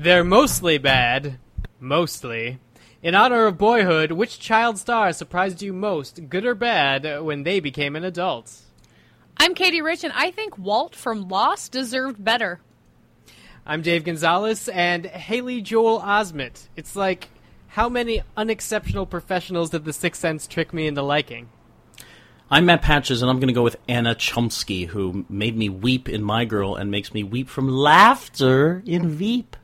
They're mostly bad. Mostly. In honor of boyhood, which child star surprised you most, good or bad, when they became an adult? I'm Katey Rich, and I think Walt from Lost deserved better. I'm Dave Gonzalez and Haley Joel Osment. It's like, how many unexceptional professionals did The Sixth Sense trick me into liking? I'm Matt Patches, and I'm going to go with Anna Chlumsky, who made me weep in My Girl and makes me weep from laughter in Veep.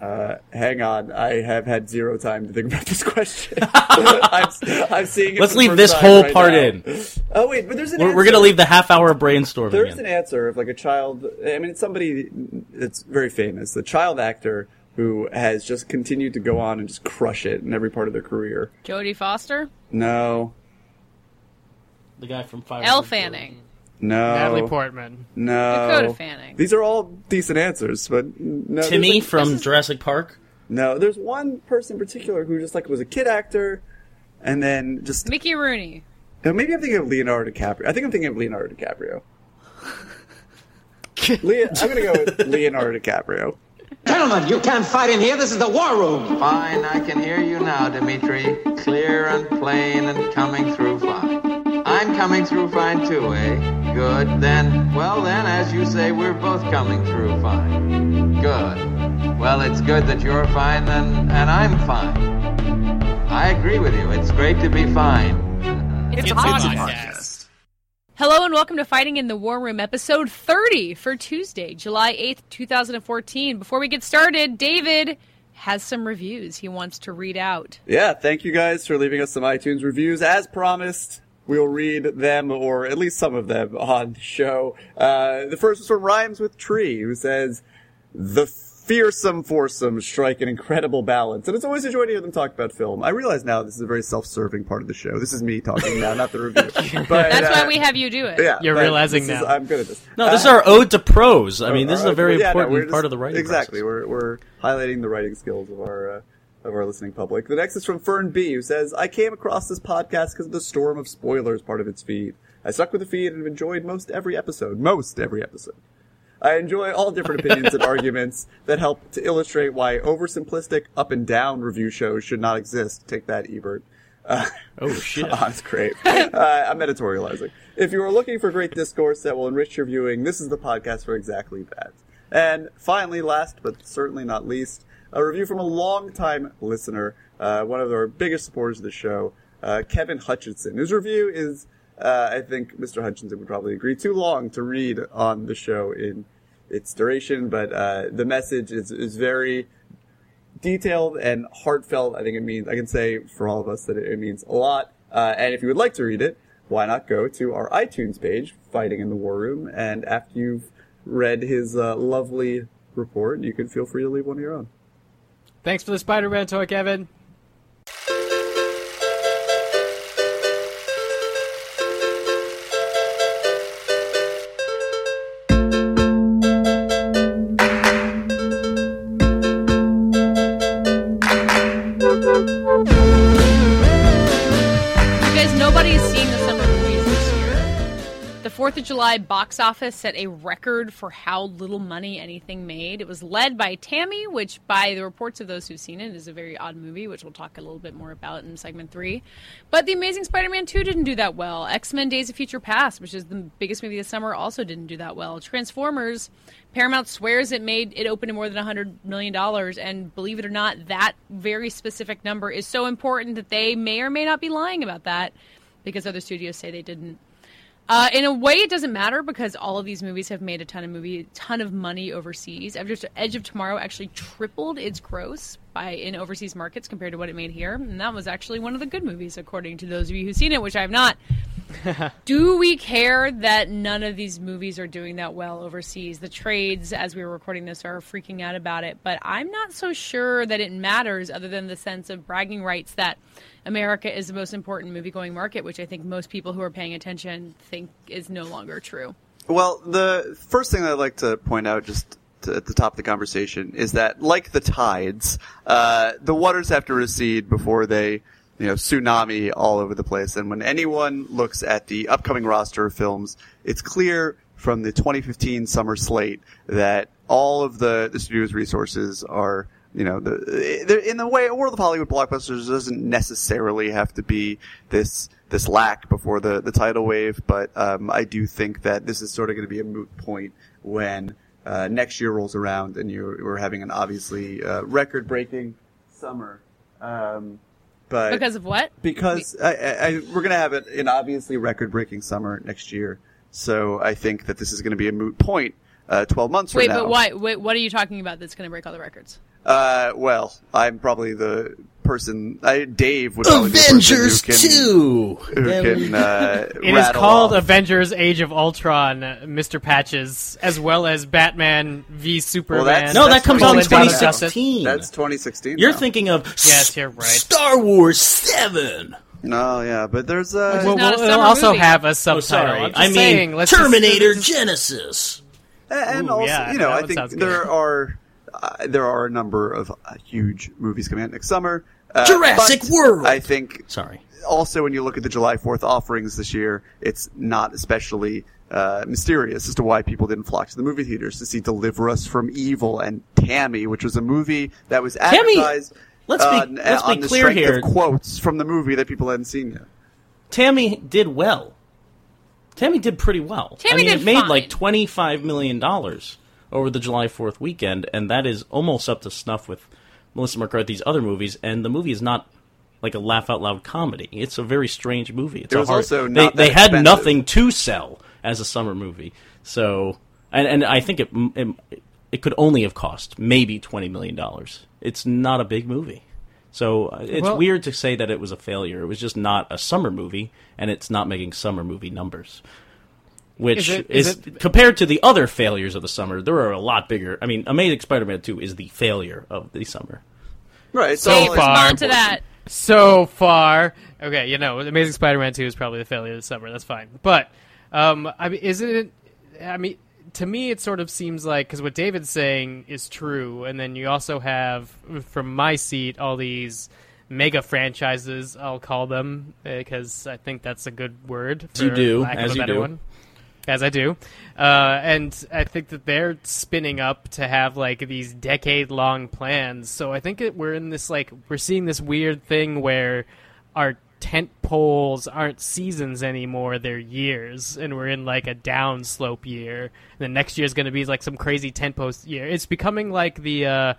Uh, hang on, I have had zero time to think about this question. I'm, I'm seeing it Let's for the leave first this whole right part now. in. Oh wait, but there's an We're, answer. we're going to leave the half hour brainstorming There's in. an answer of like a child. I mean, it's somebody that's very famous, the child actor who has just continued to go on and just crush it in every part of their career. Jodie Foster, No, The guy from Fire. Elle Fanning, no, Natalie Portman. no. Dakota Fanning. These are all decent answers, but no. there's, Timmy like- from Jurassic Park. No, there's one person in particular who just like was a kid actor, and then just Mickey Rooney. No, maybe I'm thinking of Leonardo DiCaprio. I think I'm thinking of Leonardo DiCaprio. Leo, I'm gonna go with Leonardo DiCaprio. Gentlemen, you can't fight in here. This is the war room. Fine, I can hear you now, Dimitri. Clear and plain and coming through fine. I'm coming through fine too, eh? Good. Then, well then, as you say, we're both coming through fine. Good. Well, it's good that you're fine then, and I'm fine. I agree with you. It's great to be fine. It's, a podcast. Hello and welcome to Fighting in the War Room, episode 30 for Tuesday, July 8th, 2014. Before we get started, David has some reviews he wants to read out. Yeah, thank you guys for leaving us some iTunes reviews. As promised, we'll read them, or at least some of them, on the show. Uh, the first is from Rhymes with Tree, who says, The fearsome foursome strike an incredible balance. And it's always a joy to hear them talk about film. I realize now this is a very self-serving part of the show. This is me talking now, not the review. But, That's uh, why we have you do it. Yeah, You're but realizing this is- now. I'm good at this. No, this is Uh, our ode to prose. I mean, this is a very yeah, important we're just- part of the writing Exactly, process. we're we're highlighting the writing skills of our uh, of our listening public. The next is from Fern B, who says, "I came across this podcast because of the storm of spoilers part of its feed. I stuck with the feed and have enjoyed most every episode. Most every episode." I enjoy all different opinions and arguments that help to illustrate why oversimplistic up and down review shows should not exist. Take that, Ebert. Uh, Oh, shit. Oh, that's great. uh, I'm editorializing. If you are looking for great discourse that will enrich your viewing, this is the podcast for exactly that. And finally, last but certainly not least, a review from a longtime listener, uh, one of our biggest supporters of the show, uh, Kevin Hutchinson. His review is, uh, I think Mr. Hutchinson would probably agree, too long to read on the show in its duration, but uh, the message is, is very detailed and heartfelt. I think it means I can say for all of us that it, it means a lot. Uh, and if you would like to read it, why not go to our iTunes page, Fighting in the War Room, and after you've read his uh, lovely report, you can feel free to leave one of your own. Thanks for the Spider-Man toy, Kevin. July box office set a record for how little money anything made. It was led by Tammy, which, by the reports of those who've seen it, is a very odd movie, which we'll talk a little bit more about in segment three. But The Amazing Spider Man 2 didn't do that well. X Men Days of Future Past, which is the biggest movie this summer, also didn't do that well. Transformers, Paramount swears it made it opened to more than $100 million. And believe it or not, that very specific number is so important that they may or may not be lying about that because other studios say they didn't. Uh, in a way, it doesn't matter because all of these movies have made a ton of movie, ton of money overseas. Edge of, Edge of Tomorrow actually tripled its gross by in overseas markets compared to what it made here, and that was actually one of the good movies, according to those of you who've seen it, which I have not. Do we care that none of these movies are doing that well overseas? The trades, as we were recording this, are freaking out about it, but I'm not so sure that it matters other than the sense of bragging rights that America is the most important movie going market, which I think most people who are paying attention think is no longer true. Well, the first thing I'd like to point out, just to, at the top of the conversation, is that like the tides, uh, the waters have to recede before they, you know, tsunami all over the place. And when anyone looks at the upcoming roster of films, it's clear from the 2015 summer slate that all of the, the studio's resources are, you know, they're- in the way a world of Hollywood blockbusters doesn't necessarily have to be this this lack before the the tidal wave, but um, I do think that this is sort of going to be a moot point when uh, next year rolls around and you're we're having an obviously uh, record breaking summer. Um, but Because of what? because I, I, I, we're going to have an obviously record-breaking summer next year. So I think that this is going to be a moot point uh, 12 months from Wait, now. but why? Wait, what are you talking about that's going to break all the records? Uh, well, I'm probably the person. I, Dave would probably be the person Avengers who can, two. Who can uh, It is called off. Avengers: Age of Ultron, uh, Mr. Patches, as well as Batman v Superman. that's- No, that comes out in 2016. That's 2016. You're now. thinking of Yes, you're right. Star Wars Seven. No, yeah, but there's uh, Which Well, is not a we'll- it'll also movie. have a Oh, subtitle. sorry. I'm just I mean saying, let's Terminator just- Genesis. and Ooh, also, yeah, you know, I think sounds good. there are uh, there are a number of uh, huge movies coming out next summer. Uh, Jurassic World. I think Sorry. also when you look at the July 4th offerings this year, it's not especially uh, mysterious as to why people didn't flock to the movie theaters to see Deliver Us from Evil and Tammy, which was a movie that was Tammy- advertised let's be- let's be on the clear here. of quotes from the movie that people hadn't seen yet. Tammy did well. Tammy did pretty well. Tammy I mean, did it made fine. like twenty-five million dollars over the July Fourth weekend, and that is almost up to snuff with Melissa McCarthy's other movies. And the movie is not like a laugh-out-loud comedy. It's a very strange movie. It's It was hard, also they, not they that had expensive. nothing to sell as a summer movie, so and and I think it it, it could only have cost maybe twenty million dollars. It's not a big movie. So uh, it's Well- weird to say that it was a failure. It was just not a summer movie, and it's not making summer movie numbers. Which Is it- is, is it- compared to the other failures of the summer, there are a lot bigger. I mean, Amazing Spider-Man Two is the failure of the summer. Right. So Dave, far. respond to that. so far. Okay, you know, Amazing Spider-Man Two is probably the failure of the summer. That's fine, but um, I mean, isn't it? I mean, to me, it sort of seems like because what David's saying is true, and then you also have, from my seat, all these mega franchises. I'll call them because I think that's a good word. For You do, lack of as a you better do. One. As I do, uh, and I think that they're spinning up to have like these decade-long plans. So I think we're in this like we're seeing this weird thing where our tent poles aren't seasons anymore; they're years, and we're in like a downslope year. And the next year is going to be like some crazy tent post year. It's becoming like the uh,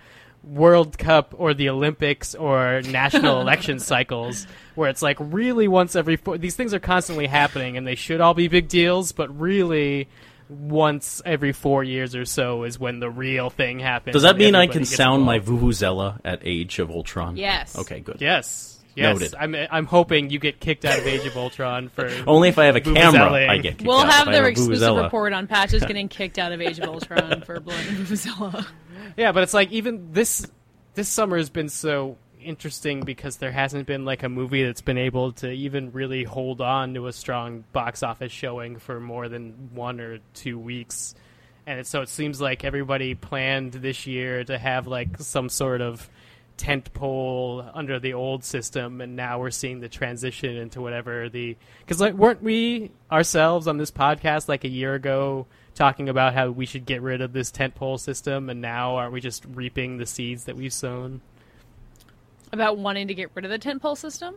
World Cup or the Olympics or national election cycles, where it's like really once every four. These things are constantly happening, and they should all be big deals, but really. Once every four years or so is when the real thing happens. Does that mean I can gets sound my involved. vuvuzela at Age of Ultron? Yes. Okay, good. Yes. Yes. Noted. I'm I'm hoping you get kicked out of Age of Ultron for Only if I have a camera, I get kicked We'll out. have If their a exclusive vuvuzela. report on Patches getting kicked out of Age of Ultron for blowing Vuvuzela. Yeah, but it's like even this this summer has been so interesting because there hasn't been like a movie that's been able to even really hold on to a strong box office showing for more than one or two weeks. And so it seems like everybody planned this year to have like some sort of tent pole under the old system and now we're seeing the transition into whatever the because like weren't we ourselves on this podcast like a year ago talking about how we should get rid of this tent pole system and now aren't we just reaping the seeds that we've sown About wanting to get rid of the tentpole system?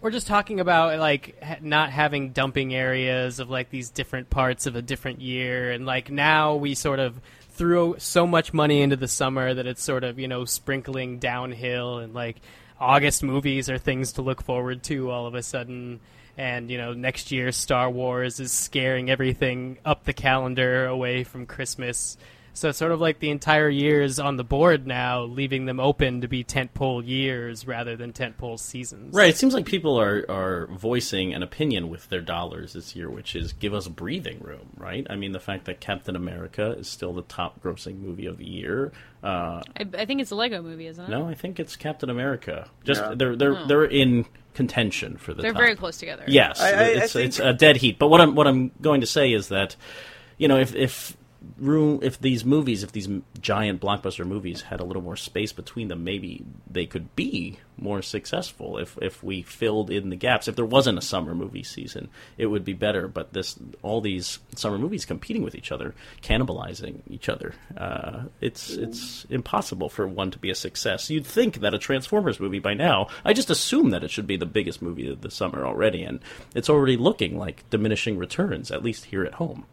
we're just talking about like ha- not having dumping areas of like these different parts of a different year and like now we sort of threw so much money into the summer that it's sort of you know sprinkling downhill and like august movies are things to look forward to all of a sudden and you know next year star wars is scaring everything up the calendar away from christmas so it's sort of like the entire year is on the board now leaving them open to be tentpole years rather than tentpole seasons Right. It seems like people are, are voicing an opinion with their dollars this year, which is give us breathing room, right? I mean, the fact that Captain America is still the top grossing movie of the year. Uh, I, I think it's a Lego movie, isn't it? no, I think it's Captain America. Just Yeah. they're they're they're in contention for the They're top. very close together. Yes, I- I- I it's think- it's a dead heat. But what I'm what I'm going to say is that, you know, if if room if these movies if these giant blockbuster movies had a little more space between them maybe they could be more successful. If if we filled in the gaps if there wasn't a summer movie season it would be better. But this all these summer movies competing with each other cannibalizing each other uh, it's it's impossible for one to be a success. You'd think that a transformers movie by now i just assume that it should be the biggest movie of the summer already and it's already looking like diminishing returns at least here at home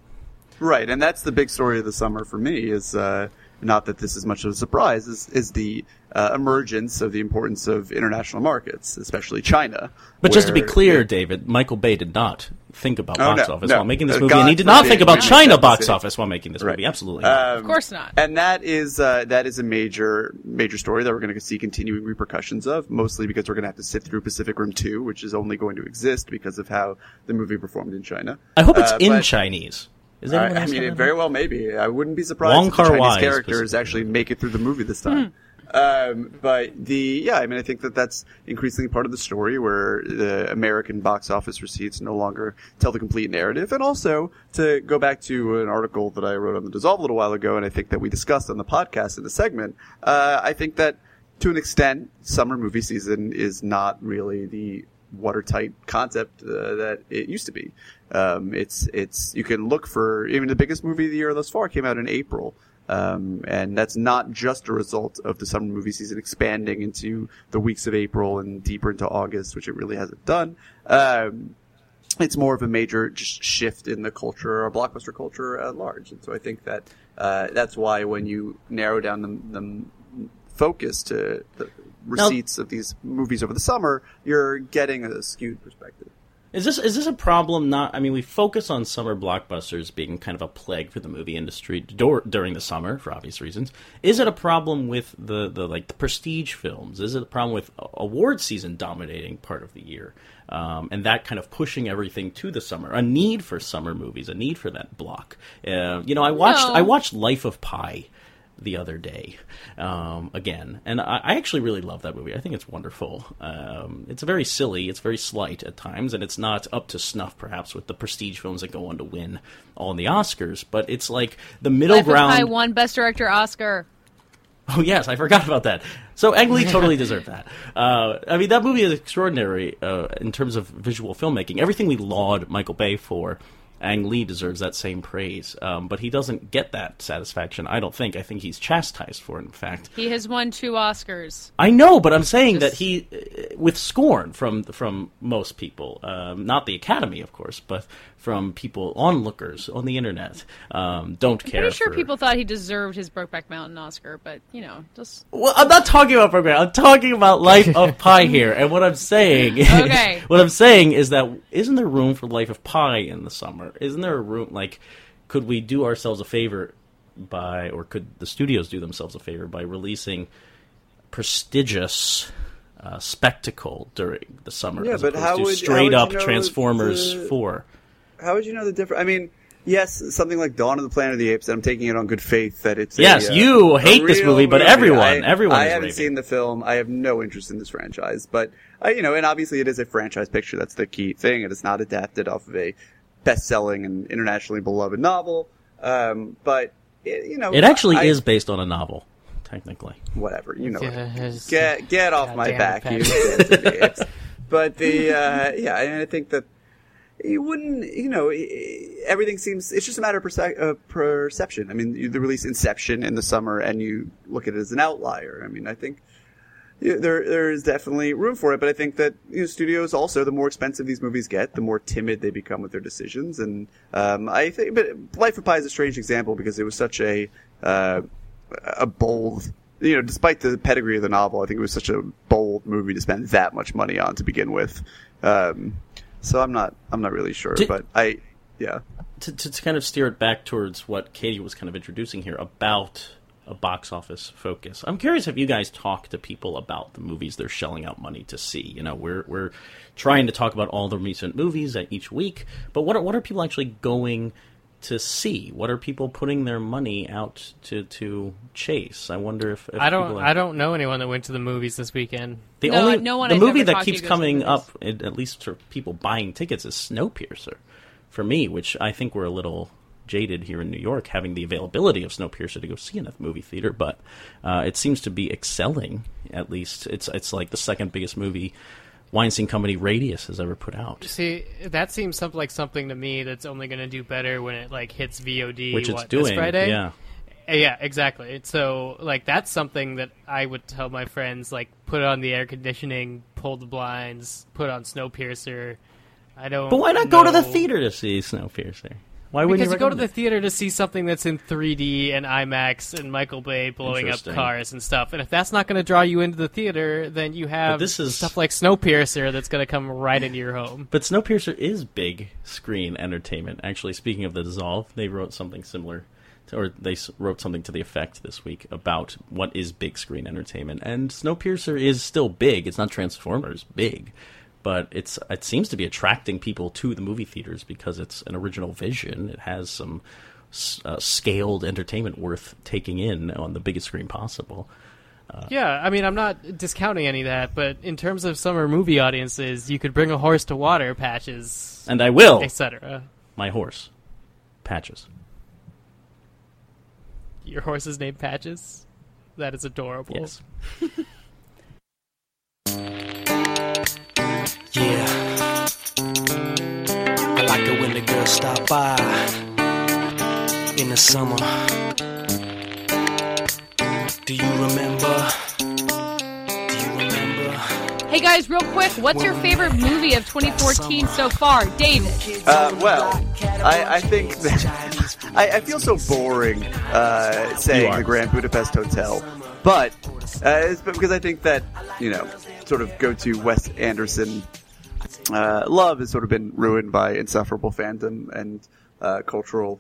Right, and that's the big story of the summer for me. Is uh, not that this is much of a surprise. Is is the uh, emergence of the importance of international markets, especially China. But just to be where- clear, David, Michael Bay did not think about Oh, box no, office no. while making this Uh, movie, and he did not think about China box mistake. office while making this Right. movie. Absolutely. not. Of course not. and that is uh, that is a major major story that we're going to see continuing repercussions of. Mostly because we're going to have to sit through Pacific Rim Two, which is only going to exist because of how the movie performed in China. I hope it's Uh, in but- Chinese. Is I, anyone I else mean, it very well maybe. I wouldn't be surprised Wong if the Chinese Kar-wai characters actually make it through the movie this time. Um, but the yeah, I mean, I think that that's increasingly part of the story where the American box office receipts no longer tell the complete narrative, and also to go back to an article that I wrote on the Dissolve a little while ago, and I think that we discussed on the podcast in the segment. Uh, I think that to an extent, summer movie season is not really the watertight concept uh, that it used to be. Um, it's it's you can look for even the biggest movie of the year thus far came out in April. Um, and that's not just a result of the summer movie season expanding into the weeks of April and deeper into August, which it really hasn't done. Um, it's more of a major just shift in the culture or blockbuster culture at large. And so I think that uh, that's why when you narrow down the, the focus to the receipts of these movies over the summer, you're getting a skewed perspective. Is this is this a problem? Not. I mean, we focus on summer blockbusters being kind of a plague for the movie industry dur- during the summer for obvious reasons. Is it a problem with the, the like the prestige films? Is it a problem with award season dominating part of the year, um, and that kind of pushing everything to the summer? A need for summer movies, a need for that block. Uh, you know, I watched No. I watched Life of Pi the other day um, again, and I, I actually really love that movie. I think it's wonderful. Um, it's very silly, it's very slight at times, and it's not up to snuff perhaps with the prestige films that go on to win all in the Oscars. But it's like the middle Life ground. I won Best Director Oscar. Oh yes, I forgot about that. So Ang Lee totally deserved that. Uh, I mean, that movie is extraordinary uh, in terms of visual filmmaking. Everything we laud Michael Bay for, Ang Lee deserves that same praise. Um, but he doesn't get that satisfaction. I don't think. I think he's chastised for it. In fact, He has won two Oscars. I know, but I'm saying Just- that he, uh, with scorn from from most people, um, not the Academy, of course, but from people onlookers on the internet, um, don't care. Pretty sure for- people thought he deserved his Brokeback Mountain Oscar, but you know, just Well, I'm not talking about program. I'm talking about Life of Pi here, and what I'm saying, Okay. what I'm saying is that isn't there room for Life of Pi in the summer? Isn't there a room like, could we do ourselves a favor by, or could the studios do themselves a favor by releasing prestigious uh, spectacle during the summer, Yeah, as but opposed how to would- how straight would you up know Transformers the- Four? How would you know the difference? I mean, yes, something like Dawn of the Planet of the Apes. I'm taking it on good faith that it's. Yes, a, uh, you a hate this real movie, but everyone- I, everyone I is haven't raving. seen the film. I have no interest in this franchise, but I, you know, and obviously it is a franchise picture. That's the key thing. It is not adapted off of a best-selling and internationally beloved novel. Um, but it, you know, It actually I- is based on a novel, technically. whatever. You know, what I mean. Yes. get get off God my back, you. But the uh, yeah, and I think that you wouldn't, you know, everything seems. It's just a matter of perce- uh, perception. I mean, you, the release Inception in the summer, and you look at it as an outlier. I mean, I think. There, there is definitely room for it, but I think that you know, studios also, the more expensive these movies get, the more timid they become with their decisions. And um, I think, but Life of Pi is a strange example because it was such a uh, a bold, you know, despite the pedigree of the novel, I think it was such a bold movie to spend that much money on to begin with. Um, so I'm not, I'm not really sure, Did- but I, yeah. to, to, to kind of steer it back towards what Katey was kind of introducing here about a box office focus. I'm curious if you guys talk to people about the movies they're shelling out money to see. You know, we're we're trying to talk about all the recent movies at each week, but what are, what are people actually going to see? What are people putting their money out to to chase? I wonder if, if I don't. people are- I don't know anyone that went to the movies this weekend. The No, only no one the I've movie that keeps goes to the coming up, at at least for people buying tickets, is Snowpiercer. For me, which I think we're a little jaded here in New York, having the availability of Snowpiercer to go see in a movie theater. But uh, it seems to be excelling. At least it's it's like the second biggest movie Weinstein Company Radius has ever put out. See, that seems something like something to me that's only going to do better when it like hits VOD. Which it's what, this doing, Friday. yeah. Uh, Yeah, exactly. So, like, that's something that I would tell my friends, like, put on the air conditioning, pull the blinds, put on Snowpiercer. I don't. But why not go to the theater to see Snowpiercer? Why wouldn't Because you go to the theater to see something that's in 3D and IMAX and Michael Bay blowing up cars and stuff. And if that's not going to draw you into the theater, then you have this is- stuff like Snowpiercer that's going to come right into your home. But Snowpiercer is big screen entertainment. Actually, speaking of the Dissolve, they wrote something similar, to, or they wrote something to the effect this week about what is big screen entertainment. And Snowpiercer is still big. It's not Transformers big, but it's it seems to be attracting people to the movie theaters because it's an original vision. It has some uh, scaled entertainment worth taking in on the biggest screen possible. Yeah, I mean, I'm not discounting any of that, but in terms of summer movie audiences, you could bring a horse to water, patches, And I will etc. my horse, Patches. Your horse is named Patches. That is adorable. Yes. Yeah. I like it when the girls stop by in the summer. Do you remember? Do you remember? Hey guys, real quick, what's your favorite movie of 2014 so far? David. Uh, well, I, I think that I, I feel so boring uh, saying the Grand Budapest Hotel, but uh, it's because I think that you know, sort of go to Wes Anderson uh, love has sort of been ruined by insufferable fandom and uh, cultural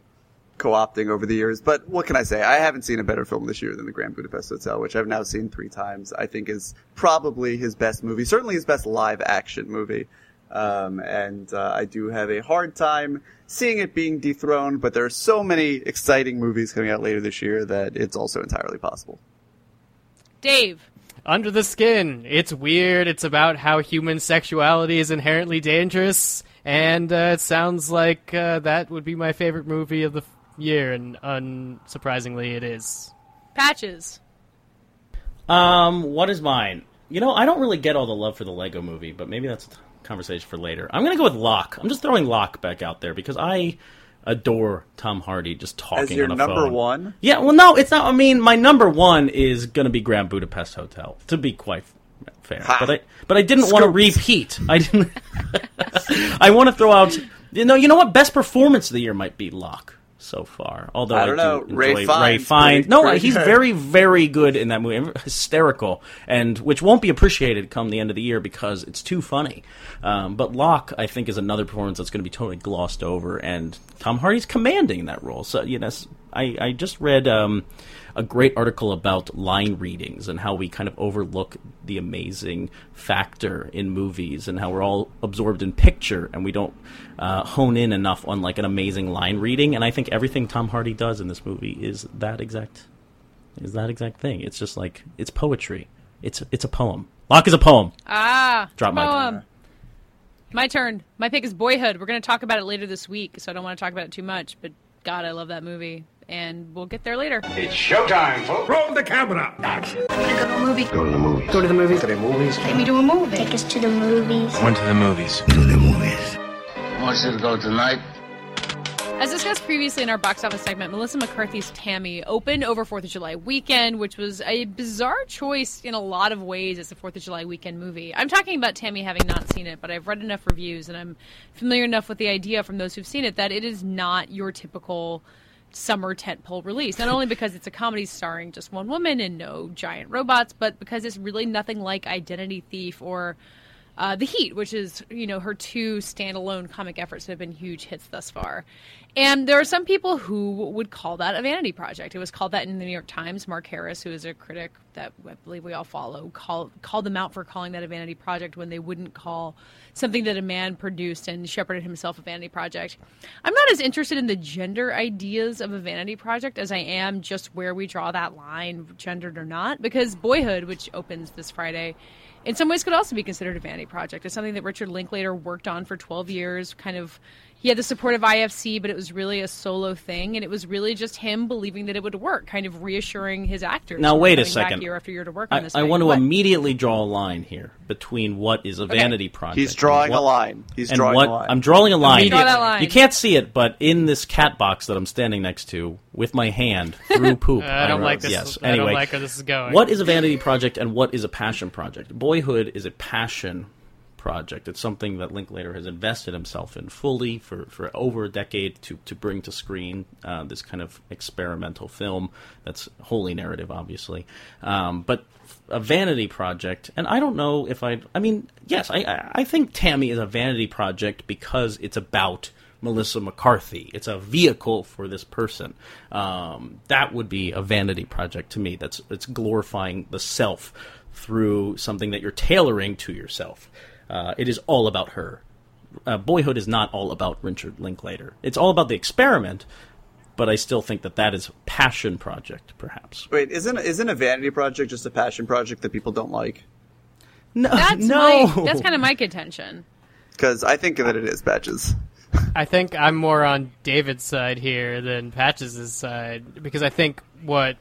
co-opting over the years. But what can I say? I haven't seen a better film this year than The Grand Budapest Hotel, which I've now seen three times. I think is probably his best movie, certainly his best live action movie. Um, and uh, I do have a hard time seeing it being dethroned, but there are so many exciting movies coming out later this year that it's also entirely possible. Dave. Under the Skin. It's weird. It's about how human sexuality is inherently dangerous, and uh, it sounds like uh, that would be my favorite movie of the f- year, and unsurprisingly, it is. Patches. Um, what is mine? You know, I don't really get all the love for the Lego movie, but maybe that's a t- conversation for later. I'm gonna go with Locke. I'm just throwing Locke back out there because I adore Tom Hardy just talking As your on number phone. one, Yeah, well, no, it's not. I mean, my number one is gonna be Grand Budapest Hotel. To be quite fair, Ha. but I but I didn't want to repeat. I didn't. I want to throw out. You know, you know what? Best performance of the year might be Locke so far. Although I I, don't do know. Ray Ray Fiennes Fiennes. No, pretty he's good. very, very good in that movie. Hysterical, and which won't be appreciated come the end of the year because it's too funny. Um, but Locke, I think, is another performance that's going to be totally glossed over, and Tom Hardy's commanding that role. So you know, I I just read um, a great article about line readings and how we kind of overlook the amazing factor in movies and how we're all absorbed in picture and we don't uh, hone in enough on like an amazing line reading. And I think everything Tom Hardy does in this movie is that exact is that exact thing. It's just like it's poetry. It's it's a poem. Locke is a poem. Ah. Drop mic. poem. My turn. My pick is Boyhood. We're going to talk about it later this week, so I don't want to talk about it too much, but God, I love that movie. And we'll get there later. It's showtime, folks. Roll the camera. Action. Go to the movie. Go to the movies. Go to the movies. To the movies. Take me to a movie. Take us to the movies. Went to the movies. To the movies. Want you to go tonight? As discussed previously in our box office segment, Melissa McCarthy's Tammy opened over 4th of July weekend, which was a bizarre choice in a lot of ways as a 4th of July weekend movie. I'm talking about Tammy having not seen it, but I've read enough reviews and I'm familiar enough with the idea from those who've seen it that it is not your typical summer tentpole release. Not only because it's a comedy starring just one woman and no giant robots, but because it's really nothing like Identity Thief or uh, The Heat, which is you know her two standalone comic efforts that have been huge hits thus far. And there are some people who would call that a vanity project. It was called that in the New York Times. Mark Harris, who is a critic that I believe we all follow, call, called them out for calling that a vanity project when they wouldn't call something that a man produced and shepherded himself a vanity project. I'm not as interested in the gender ideas of a vanity project as I am just where we draw that line, gendered or not, because Boyhood, which opens this Friday, in some ways could also be considered a vanity project. It's something that Richard Linklater worked on for 12 years, kind of he had the support of IFC, but it was really a solo thing, and it was really just him believing that it would work, kind of reassuring his actors. Now wait a second. year after year to work on I, this. I thing. want to What? immediately draw a line here between what is a vanity project. He's drawing and a line. He's and drawing what a line. I'm drawing a line. Draw that line. You can't see it, but in this cat box that I'm standing next to with my hand through poop. I don't wrote- like this. Yes. I anyway, don't like where this is going. what is a vanity project and what is a passion project? Boyhood is a passion project. It's something that Linklater has invested himself in fully for, for over a decade to, to bring to screen uh, this kind of experimental film that's wholly narrative, obviously. Um, but a vanity project, and I don't know if I. I mean, yes, I, I, think Tammy is a vanity project because it's about Melissa McCarthy. It's a vehicle for this person. Um, that would be a vanity project to me. That's it's glorifying the self through something that you're tailoring to yourself. Uh, it is all about her. Uh, Boyhood is not all about Richard Linklater. It's all about the experiment, but I still think that that is a passion project, perhaps. Wait, isn't isn't a vanity project just a passion project that people don't like? No, That's no. my, that's kind of my contention. Because I think that it is patches. I think I'm more on David's side here than Patches' side because I think what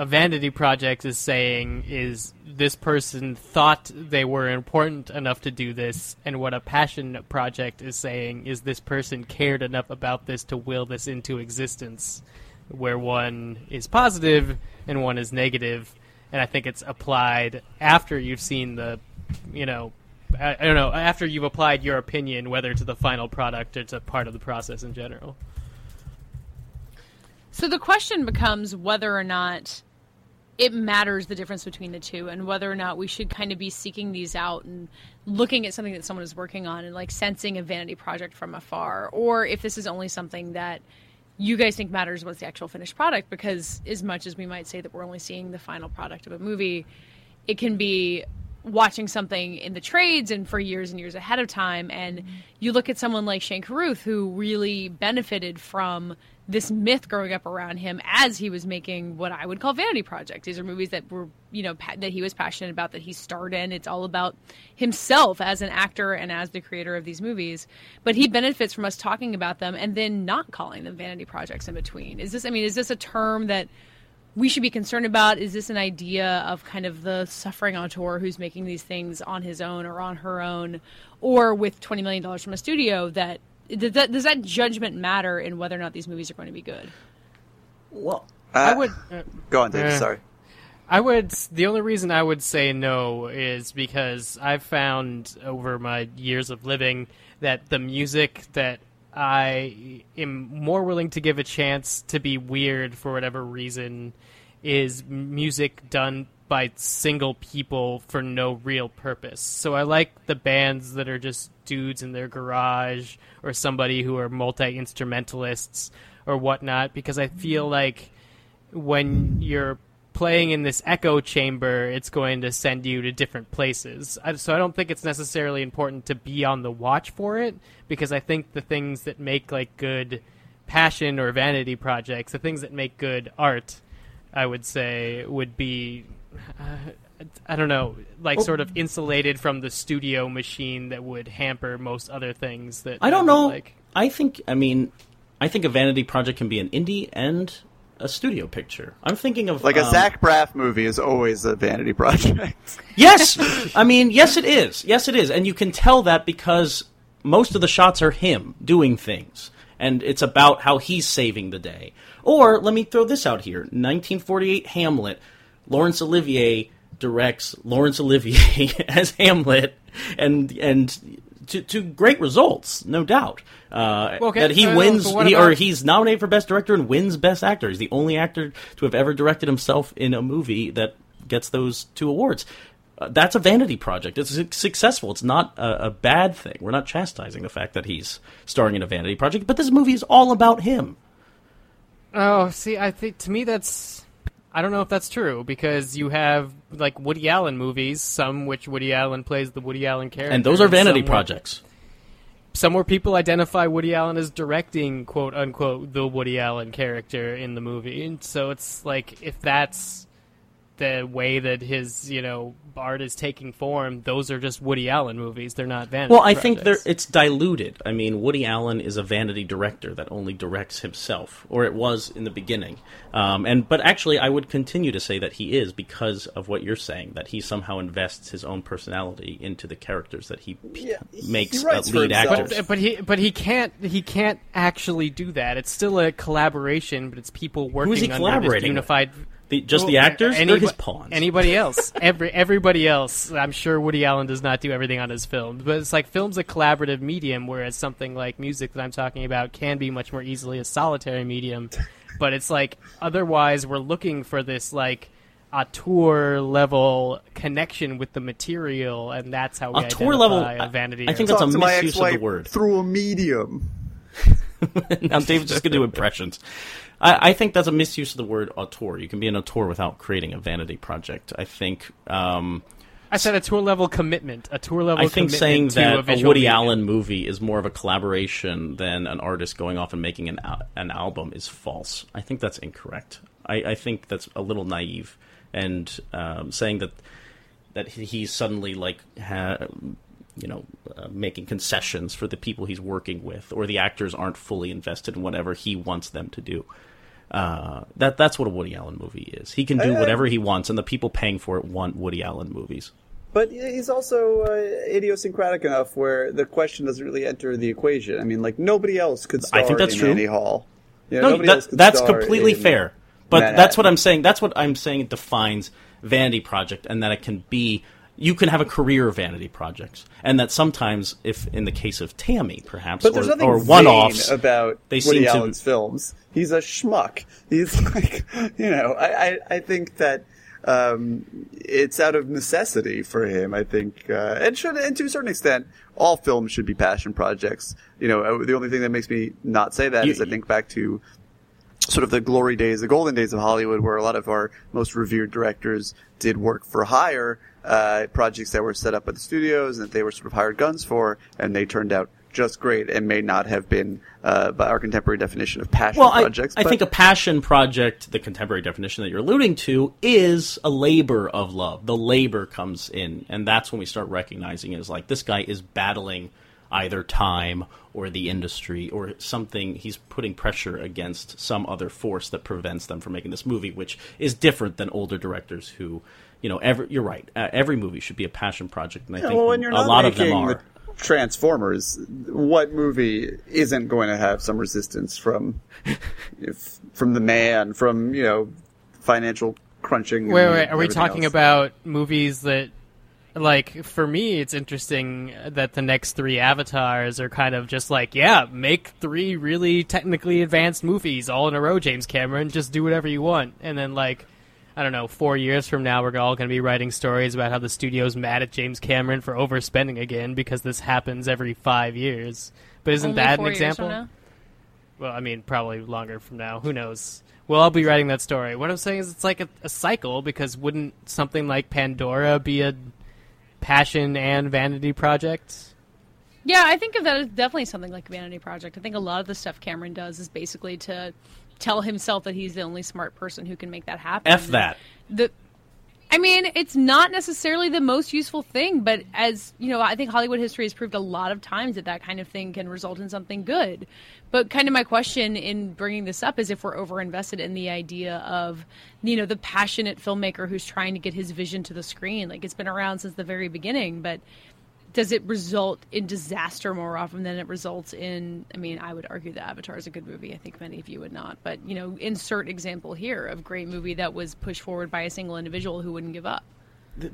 a vanity project is saying is this person thought they were important enough to do this, and what a passion project is saying is this person cared enough about this to will this into existence, where one is positive and one is negative, and I think it's applied after you've seen the, you know, I, I don't know, after you've applied your opinion, whether to the final product or to part of the process in general. So the question becomes whether or not it matters the difference between the two and whether or not we should kind of be seeking these out and looking at something that someone is working on and like sensing a vanity project from afar or if this is only something that you guys think matters what's the actual finished product because as much as we might say that we're only seeing the final product of a movie it can be watching something in the trades and for years and years ahead of time and mm-hmm. you look at someone like Shane Carruth who really benefited from this myth growing up around him as he was making what I would call vanity projects. These are movies that were, you know, pa- that he was passionate about, that he starred in. It's all about himself as an actor and as the creator of these movies. But he benefits from us talking about them and then not calling them vanity projects in between. Is this, I mean, is this a term that we should be concerned about? Is this an idea of kind of the suffering auteur who's making these things on his own or on her own, or with $20 million from a studio that does that, does that judgment matter in whether or not these movies are going to be good? well, I Uh, would. Uh, Go on, David. Eh. Sorry. I would. The only reason I would say no is because I've found over my years of living that the music that I am more willing to give a chance to be weird for whatever reason is music done by single people for no real purpose. So I like the bands that are just dudes in their garage or somebody who are multi instrumentalists or whatnot because I feel like when you're playing in this echo chamber, it's going to send you to different places. So I don't think it's necessarily important to be on the watch for it because I think the things that make like good passion or vanity projects, the things that make good art, I would say would be uh, I don't know, like sort of insulated from the studio machine that would hamper most other things that I don't know. Like. I think. I mean, I think a vanity project can be an indie and a studio picture. I'm thinking of Like a um, Zach Braff movie is always a vanity project. Yes, I mean, yes, it is. Yes, it is, and you can tell that because most of the shots are him doing things, and it's about how he's saving the day. Or let me throw this out here: 1948 Hamlet. Laurence Olivier directs Laurence Olivier as Hamlet, and and to, to great results, no doubt. Uh, Okay, that he wins, he, or he's nominated for best director and wins best actor. He's the only actor to have ever directed himself in a movie that gets those two awards. Uh, that's a vanity project. It's successful. It's not a, a bad thing. We're not chastising the fact that he's starring in a vanity project, but this movie is all about him. Oh, see, I think to me that's I don't know if that's true because you have like Woody Allen movies, some which Woody Allen plays the Woody Allen character, And those are vanity projects. Some where people identify Woody Allen as directing quote unquote the Woody Allen character in the movie, and so it's like if that's the way that his you know art is taking form, those are just Woody Allen movies. They're not vanity. Well, I think there, projects. it's diluted. I mean, Woody Allen is a vanity director that only directs himself, or it was in the beginning. Um, and but actually, I would continue to say that he is because of what you're saying. That he somehow invests his own personality into the characters that he p- Yeah, he makes uh, lead actors. But, but he but he can't he can't actually do that. It's still a collaboration, but it's people working he under collaborating this with? Unified. The- just the actors? They're his pawns. Anybody else? Every everybody else. I'm sure Woody Allen does not do everything on his films, but it's like film's a collaborative medium, whereas something like music that I'm talking about can be much more easily a solitary medium. But it's like otherwise we're looking for this like auteur level connection with the material, and that's how we Auteur level, identify I- a vanity. I think that's a Talk to misuse of the word. through a medium. now Dave's just going to do impressions. I, I think that's a misuse of the word auteur. You can be an auteur without creating a vanity project. I think. Um, I said a tour level commitment. A tour level. I think saying that a, a, Woody medium. Allen movie is more of a collaboration than an artist going off and making an an album is false. I think that's incorrect. I, I think that's a little naive, and um, saying that that he's suddenly like ha- you know uh, making concessions for the people he's working with, or the actors aren't fully invested in whatever he wants them to do. Uh, that that's what a Woody Allen movie is. He can do Uh, whatever he wants, and the people paying for it want Woody Allen movies. But he's also uh, idiosyncratic enough where the question doesn't really enter the equation. I mean, like nobody else could I think that's true. Annie Hall. You know, No, nobody that- that's completely fair. But Manhattan. that's what I'm saying. That's what I'm saying It defines vanity project, and that it can be. You can have a career of vanity projects, and that sometimes, if in the case of Tammy, perhaps, But there's or, nothing or one-offs, about they Woody seem to- Allen's films. He's a schmuck. He's like, you know, I, I, I think that um, it's out of necessity for him. I think, uh, and should, and to a certain extent, all films should be passion projects. You know, uh, the only thing that makes me not say that You- is I think back to sort of the glory days, the golden days of Hollywood, where a lot of our most revered directors did work for hire, uh, projects that were set up at the studios and that they were sort of hired guns for, and they turned out just great and may not have been uh, by our contemporary definition of passion Well, I, projects. I but- think a passion project, the contemporary definition that you're alluding to, is a labor of love. The labor comes in, and that's when we start recognizing is like this guy is battling either time or the industry or something. He's putting pressure against some other force that prevents them from making this movie, which is different than older directors who, you know, every you're right. Uh, every movie should be a passion project, and I Yeah, think well, when you're a lot of them are. the Transformers, what movie isn't going to have some resistance from if, from the man, from you know financial crunching? and Wait, wait. Are we talking else? about movies that, like, for me, it's interesting that the next three avatars are kind of just like, yeah, make three really technically advanced movies all in a row, James Cameron. Just do whatever you want, and then like. I don't know. Four years from now, we're all going to be writing stories about how the studio's mad at James Cameron for overspending again because this happens every five years. But isn't Only that an example? Well, I mean, probably longer from now. Who knows? Well, I'll be writing that story. What I'm saying is, it's like a, a cycle because wouldn't something like Pandora be a passion and vanity project? Yeah, I think of that as definitely something like a vanity project. I think a lot of the stuff Cameron does is basically to tell himself that he's the only smart person who can make that happen. F that. The, I mean, it's not necessarily the most useful thing, but as you know, I think Hollywood history has proved a lot of times that that kind of thing can result in something good. But kind of my question in bringing this up is if we're over invested in the idea of, you know, the passionate filmmaker who's trying to get his vision to the screen. Like it's been around since the very beginning, but does it result in disaster more often than it results in i mean i would argue that avatar is a good movie i think many of you would not but you know insert example here of great movie that was pushed forward by a single individual who wouldn't give up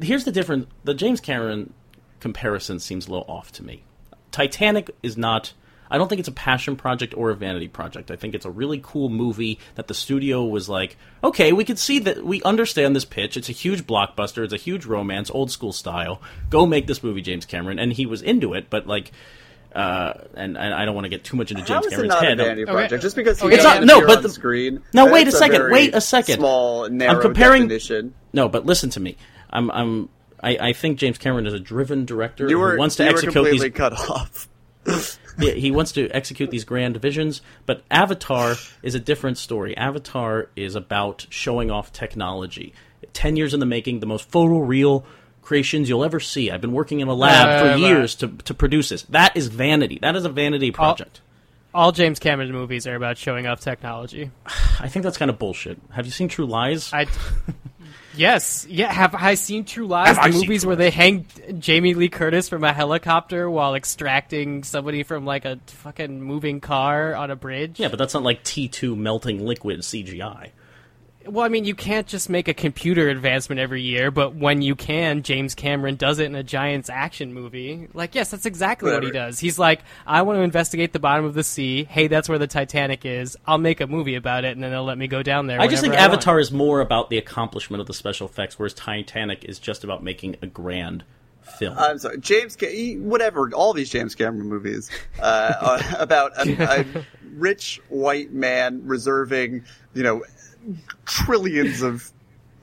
Here's the difference. The James Cameron comparison seems a little off to me. Titanic is not. I don't think it's a passion project or a vanity project. I think it's a really cool movie that the studio was like, okay, we can see that we understand this pitch. It's a huge blockbuster. It's a huge romance, old school style. Go make this movie, James Cameron. And he was into it, but like, uh, and, and I don't want to get too much into How James is it Cameron's not head. a vanity Okay. project? Just because he Okay, It's doesn't no, appear but on the- screen. No, wait a second, very wait a second. Small, narrow comparing- definition. No, but listen to me. I'm, I'm, I, I think James Cameron is a driven director You were who wants to you were execute completely these cut off. He wants to execute these grand visions, but Avatar is a different story. Avatar is about showing off technology. ten years in the making, the most photoreal creations you'll ever see. I've been working in a lab for years to to produce this. That is vanity. That is a vanity project. All James Cameron movies are about showing off technology. I think that's kind of bullshit. Have you seen True Lies? I. Yes, yeah. Have I seen True Lies? Have the seen movies where they hang Jamie Lee Curtis from a helicopter while extracting somebody from like a fucking moving car on a bridge. yeah, but that's not like T two melting liquid CGI. Well, I mean, you can't just make a computer advancement every year, but when you can, James Cameron does it in a Giants action movie. Like, yes, that's exactly what he does. He's like, I want to investigate the bottom of the sea. Hey, that's where the Titanic is. I'll make a movie about it, and then they'll let me go down there. I just think whenever I want." Avatar is more about the accomplishment of the special effects, whereas Titanic is just about making a grand film. I'm sorry, James. Ca- whatever. All these James Cameron movies uh, are about a, a rich white man reserving, you know, trillions of.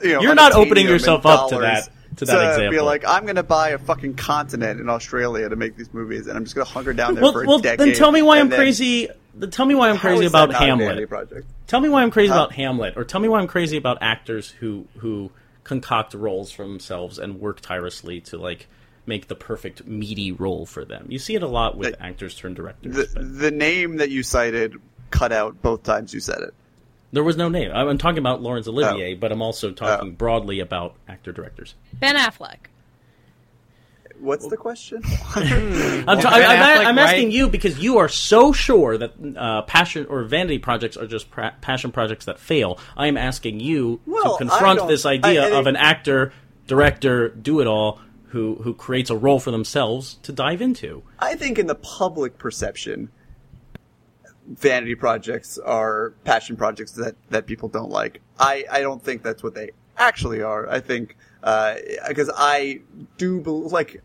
You know, You're not opening yourself up to that- to that Be example. like, I'm going to buy a fucking continent in Australia to make these movies, and I'm just going to hunker down there well, for a well decade. then tell me why I'm then- crazy. Tell me why I'm crazy about not a vanity Hamlet. Tell me why I'm crazy Huh? about Hamlet, or tell me why I'm crazy about actors who who concoct roles for themselves and work tirelessly to like make the perfect meaty role for them. You see it a lot with The- actors turned directors. The, the name that you cited cut out both times you said it. There was no name. I'm talking about Laurence Olivier, Oh. but I'm also talking Oh. broadly about actor directors. Ben Affleck. What's the question? I'm, Well, ta- Ben I'm, Affleck, I'm asking right? you because you are so sure that uh, passion or vanity projects are just pra- passion projects that fail. I am asking you Well, to confront this idea I- I- of an actor, director, do it all who who creates a role for themselves to dive into. I think in the public perception, vanity projects are passion projects that, that people don't like. I, I don't think that's what they actually are. I think, because I do, bel like,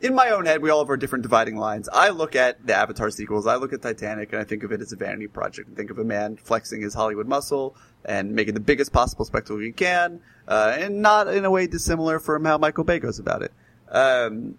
in my own head, we all have our different dividing lines. I look at the Avatar sequels, I look at Titanic, and I think of it as a vanity project. I think of a man flexing his Hollywood muscle and making the biggest possible spectacle he can, uh, and not in a way dissimilar from how Michael Bay goes about it. Um,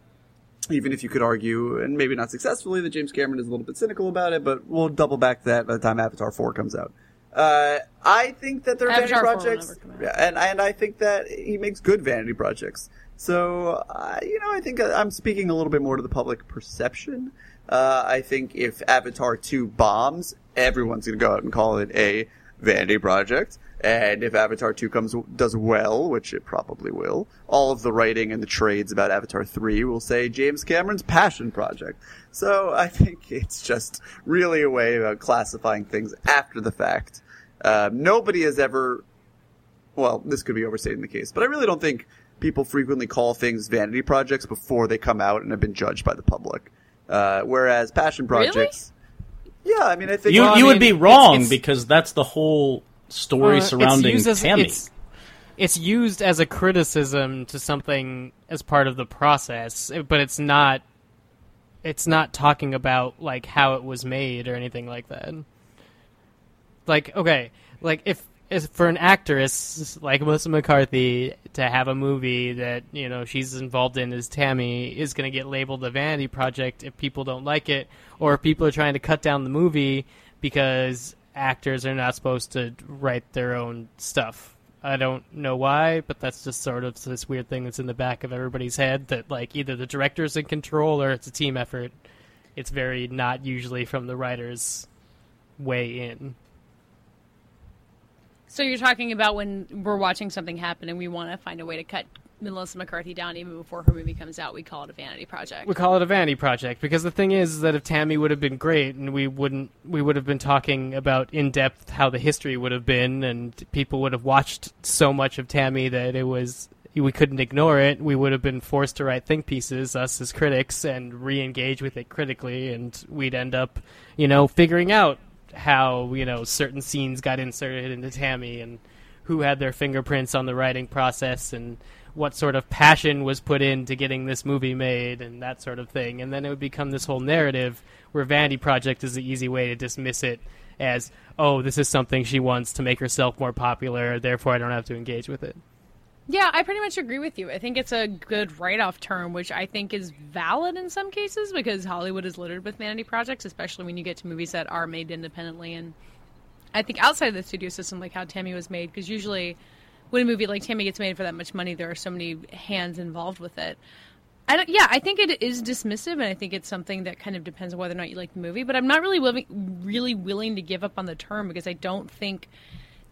even if you could argue, and maybe not successfully, that James Cameron is a little bit cynical about it, but we'll double back to that by the time Avatar 4 comes out. Uh, I think that they're vanity Avatar 4 will projects, never come out. yeah, and, and I think that he makes good vanity projects. So, uh, you know, I think I'm speaking a little bit more to the public perception. Uh, I think if Avatar 2 bombs, everyone's going to go out and call it a vanity project. And if Avatar 2 comes, does well, which it probably will, all of the writing and the trades about Avatar 3 will say James Cameron's passion project. So I think it's just really a way about classifying things after the fact. Uh, nobody has ever well, this could be overstating the case, but I really don't think people frequently call things vanity projects before they come out and have been judged by the public. Uh, whereas passion Really? projects, yeah, I mean, I think You Well, I you would mean, be it's- wrong it's- because that's the whole story Uh, it's surrounding as- Tammy. It's, it's used as a criticism to something as part of the process, but it's not. It's not talking about like how it was made or anything like that. Like okay, like if, if for an actress like Melissa McCarthy to have a movie that you know she's involved in as Tammy is going to get labeled a vanity project if people don't like it, or if people are trying to cut down the movie because actors are not supposed to write their own stuff. I don't know why, but that's just sort of this weird thing that's in the back of everybody's head that like either the director's in control or it's a team effort. It's very not usually from the writer's way in. So you're talking about when we're watching something happen and we want to find a way to cut Melissa McCarthy down even before her movie comes out. We call it a vanity project. We call it a vanity project because the thing is that if Tammy would have been great and we wouldn't we would have been talking about in depth how the history would have been and people would have watched so much of Tammy that it was we couldn't ignore it. We would have been forced to write think pieces us as critics and re-engage with it critically and we'd end up, you know, figuring out how, you know, certain scenes got inserted into Tammy and who had their fingerprints on the writing process and what sort of passion was put into getting this movie made and that sort of thing. And then it would become this whole narrative where Vanity Project is the easy way to dismiss it as, oh, this is something she wants to make herself more popular, therefore I don't have to engage with it. Yeah, I pretty much agree with you. I think it's a good write-off term, which I think is valid in some cases because Hollywood is littered with vanity projects, especially when you get to movies that are made independently. And I think outside of the studio system, like how Tammy was made, because usually when a movie like Tammy gets made for that much money, there are so many hands involved with it. I don't, yeah, I think it is dismissive, and I think it's something that kind of depends on whether or not you like the movie. But I'm not really willing, really willing to give up on the term because I don't think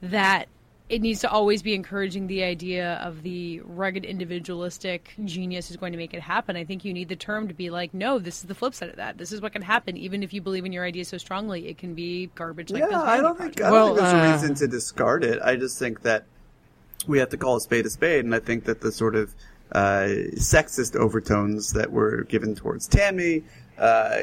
that it needs to always be encouraging the idea of the rugged individualistic genius who's going to make it happen. I think you need the term to be like, no, this is the flip side of that. This is what can happen. Even if you believe in your idea so strongly, it can be garbage. Like yeah, those I don't think projects. I don't Well, think there's uh, a reason to discard it. I just think that we have to call a spade a spade, and I think that the sort of uh, sexist overtones that were given towards Tammy, uh,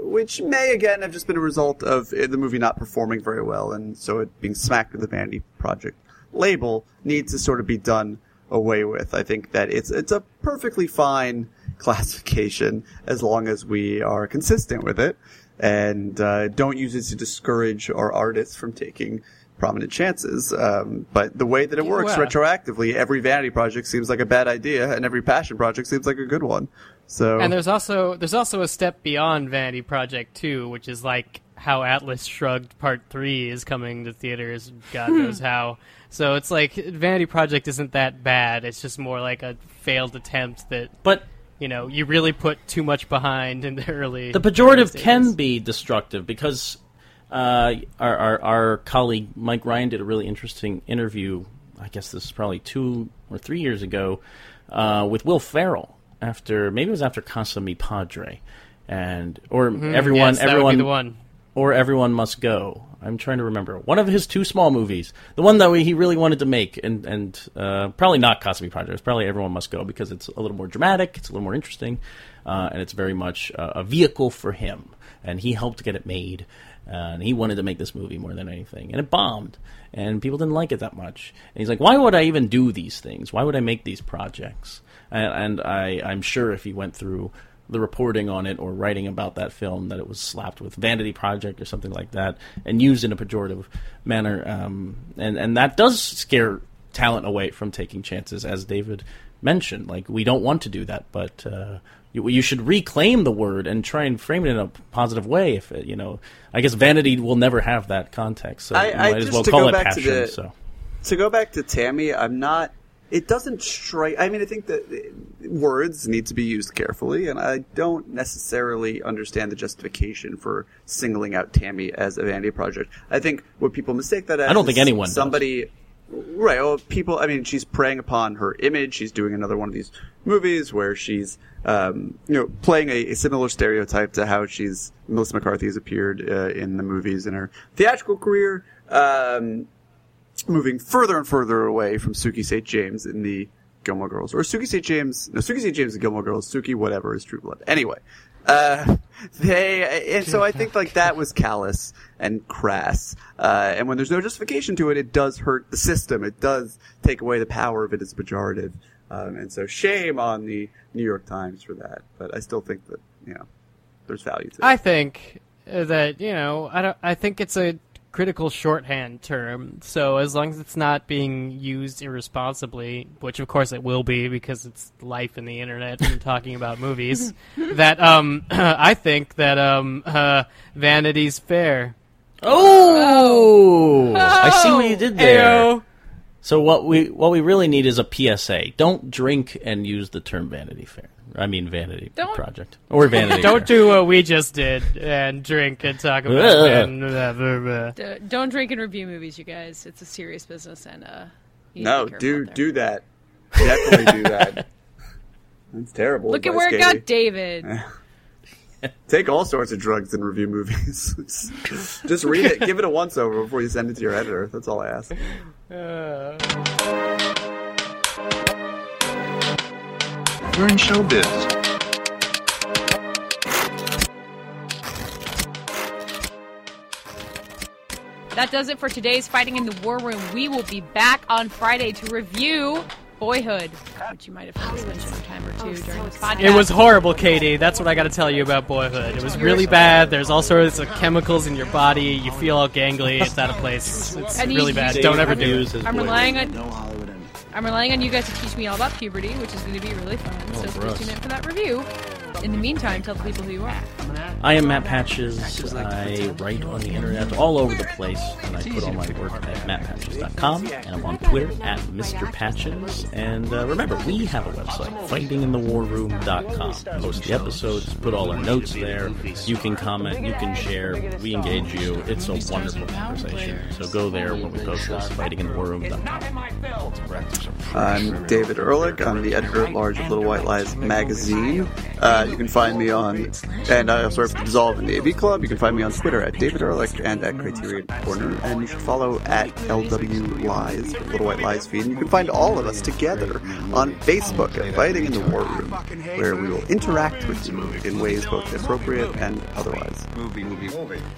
which may again have just been a result of uh, the movie not performing very well, and so it being smacked with the Vanity Project label, needs to sort of be done away with. I think that it's it's a perfectly fine classification as long as we are consistent with it and uh, don't use it to discourage our artists from taking prominent chances. Um, but the way that it works well- retroactively, every vanity project seems like a bad idea, and every passion project seems like a good one. So And there's also there's also a step beyond Vanity Project too, which is like how Atlas Shrugged Part 3 is coming to theaters, God knows how. So it's like Vanity Project isn't that bad. It's just more like a failed attempt that But you know, you really put too much behind in the early the pejorative can be destructive because uh, our, our our colleague Mike Ryan did a really interesting interview. I guess this is probably two or three years ago uh, with Will Ferrell after maybe it was after Casa Mi Padre, and or everyone Mm-hmm. Yes, that would be everyone the one. or Everyone Must Go. I'm trying to remember one of his two small movies, the one that he really wanted to make, and and uh, probably not Cosby Project. It's probably Everyone Must Go because it's a little more dramatic, it's a little more interesting, uh, and it's very much uh, a vehicle for him, and he helped get it made. And he wanted to make this movie more than anything, and it bombed, and people didn't like it that much. And he's like, "Why would I even do these things? Why would I make these projects?" And, and I, I'm sure if he went through the reporting on it or writing about that film that it was slapped with Vanity Project or something like that and used in a pejorative manner. Um, and, and that does scare talent away from taking chances, as David mentioned. Like, we don't want to do that, but uh, you, you should reclaim the word and try and frame it in a positive way. If it, you know, I guess vanity will never have that context, so I- I might as just well call it passion. the- so. to go back to Tammy, I'm not. It doesn't strike. I mean, I think that words need to be used carefully, and I don't necessarily understand the justification for singling out Tammy as a vanity project. I think what people mistake that as I don't think anyone does. Right. Well, people. I mean, she's preying upon her image. She's doing another one of these movies where she's, um, you know, playing a, a similar stereotype to how she's Melissa McCarthy has appeared uh, in the movies in her theatrical career. Um, moving further and further away from Sookie St. James in the Gilmore Girls. Or Sookie St. James, no, Sookie St. James and Gilmore Girls, Sookie whatever is True Blood. Anyway, uh, they, and so I think like that was callous and crass. Uh, and when there's no justification to it, it does hurt the system. It does take away the power of it as pejorative. Um, and so shame on the New York Times for that. But I still think that, you know, there's value to it. I think that you know, I don't. I think it's a critical shorthand term. So as long as it's not being used irresponsibly, which of course it will be because it's life in the internet and talking about movies, that um, I think that um, uh, vanity's fair. Oh, I see what you did there. Ayo. So what we what we really need is a PSA. Don't drink and use the term Vanity Fair. I mean Vanity Don't- Project or Vanity. Don't Fair. do what we just did and drink and talk about. Ugh. and blah, blah, blah. D- don't drink and review movies, you guys. It's a serious business, and uh, you need to no, be do, do that. Definitely do that. That's terrible. Look at advice, where it got David. Take all sorts of drugs and review movies. Just read it, give it a once over before you send it to your editor. That's all I ask. We're in showbiz. That does it for today's Fighting in the War Room. We will be back on Friday to review Boyhood, which you might have heard us a time or two during this oh, podcast. It was horrible, Katey. That's what I got to tell you about Boyhood. It was really bad. There's all sorts of chemicals in your body. You feel all gangly. It's out of place. It's I need really bad. Don't ever do Reviews it. I'm relying on I'm relying on you guys to teach me all about puberty, which is going to be really fun. so gross. please tune in for that review. In the meantime, tell the people who you are. I am Matt Patches. I write on the internet all over the place, and I put all my work at mattpatches.com, and I'm on Twitter at Mr. Patches. And uh, remember, we have a website, fightinginthewarroom.com. Post the episodes, put all our notes there. You can comment, you can share, we engage you. It's a wonderful conversation. So go there when we post this, fightinginthewarroom.com. I'm David Ehrlich. I'm the editor at large of Little White Lies magazine. Uh, you can find me on, and I also have Dissolve in the AV Club. You can find me on Twitter at David Ehrlich and at Criterion Corner. And you should follow at LW Lies, Little White Lies feed. And you can find all of us together on Facebook at Fighting in the War Room, where we will interact with you in ways both appropriate and otherwise.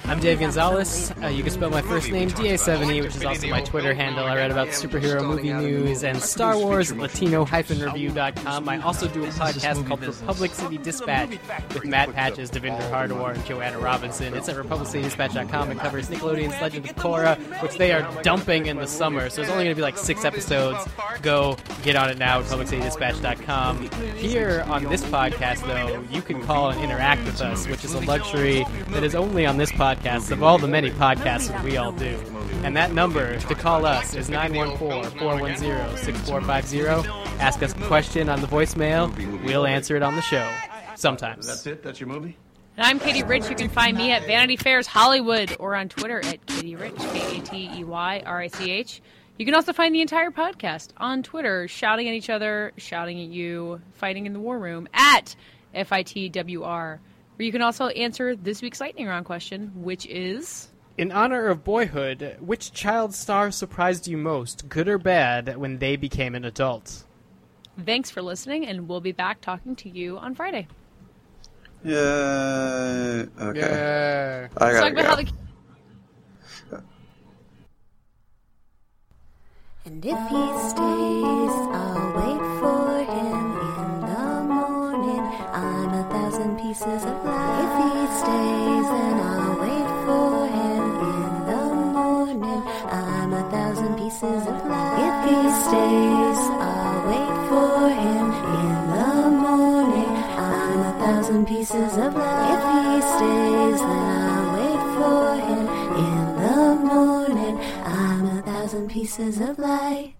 I'm Dave Gonzalez. Uh, you can spell my first name DA7E, which is also my Twitter handle. I write about superhero movie news and Star Wars at Latino-review.com. I also do a podcast called Republic City Dispatch with Matt Patches, Devindra Hardawar, and Joanna Robinson. It's at RepublicCityDispatch.com. It covers Nickelodeon's Legend of Korra, which they are dumping in the summer. So there's only going to be like six episodes. Go get on it now at RepublicCityDispatch.com. Here on this podcast, though, you can call and interact with us, which is a luxury that is only on this podcast of all the many podcasts that we all do. And that number to call us is 914-410-6450. Ask us a question on the voicemail. We'll answer it on the show. Sometimes. That's it? That's your movie? And I'm Katey Rich. You can find me at Vanity Fairs Hollywood or on Twitter at Katey Rich, K A T E Y R I C H. You can also find the entire podcast on Twitter, shouting at each other, shouting at you, fighting in the war room at FITWR. Where you can also answer this week's lightning round question, which is In honor of boyhood, which child star surprised you most, good or bad, when they became an adult? Thanks for listening, and we'll be back talking to you on Friday. Yeah. Okay. Yeah. I Let's gotta talk about go. how the And if he stays, I'll wait for him in the morning on a thousand pieces of light. If he stays, then I'll wait for him in the morning on a thousand pieces of light. If he stays, thousand pieces of light. If he stays, then I'll wait for him in the morning I'm a thousand pieces of light.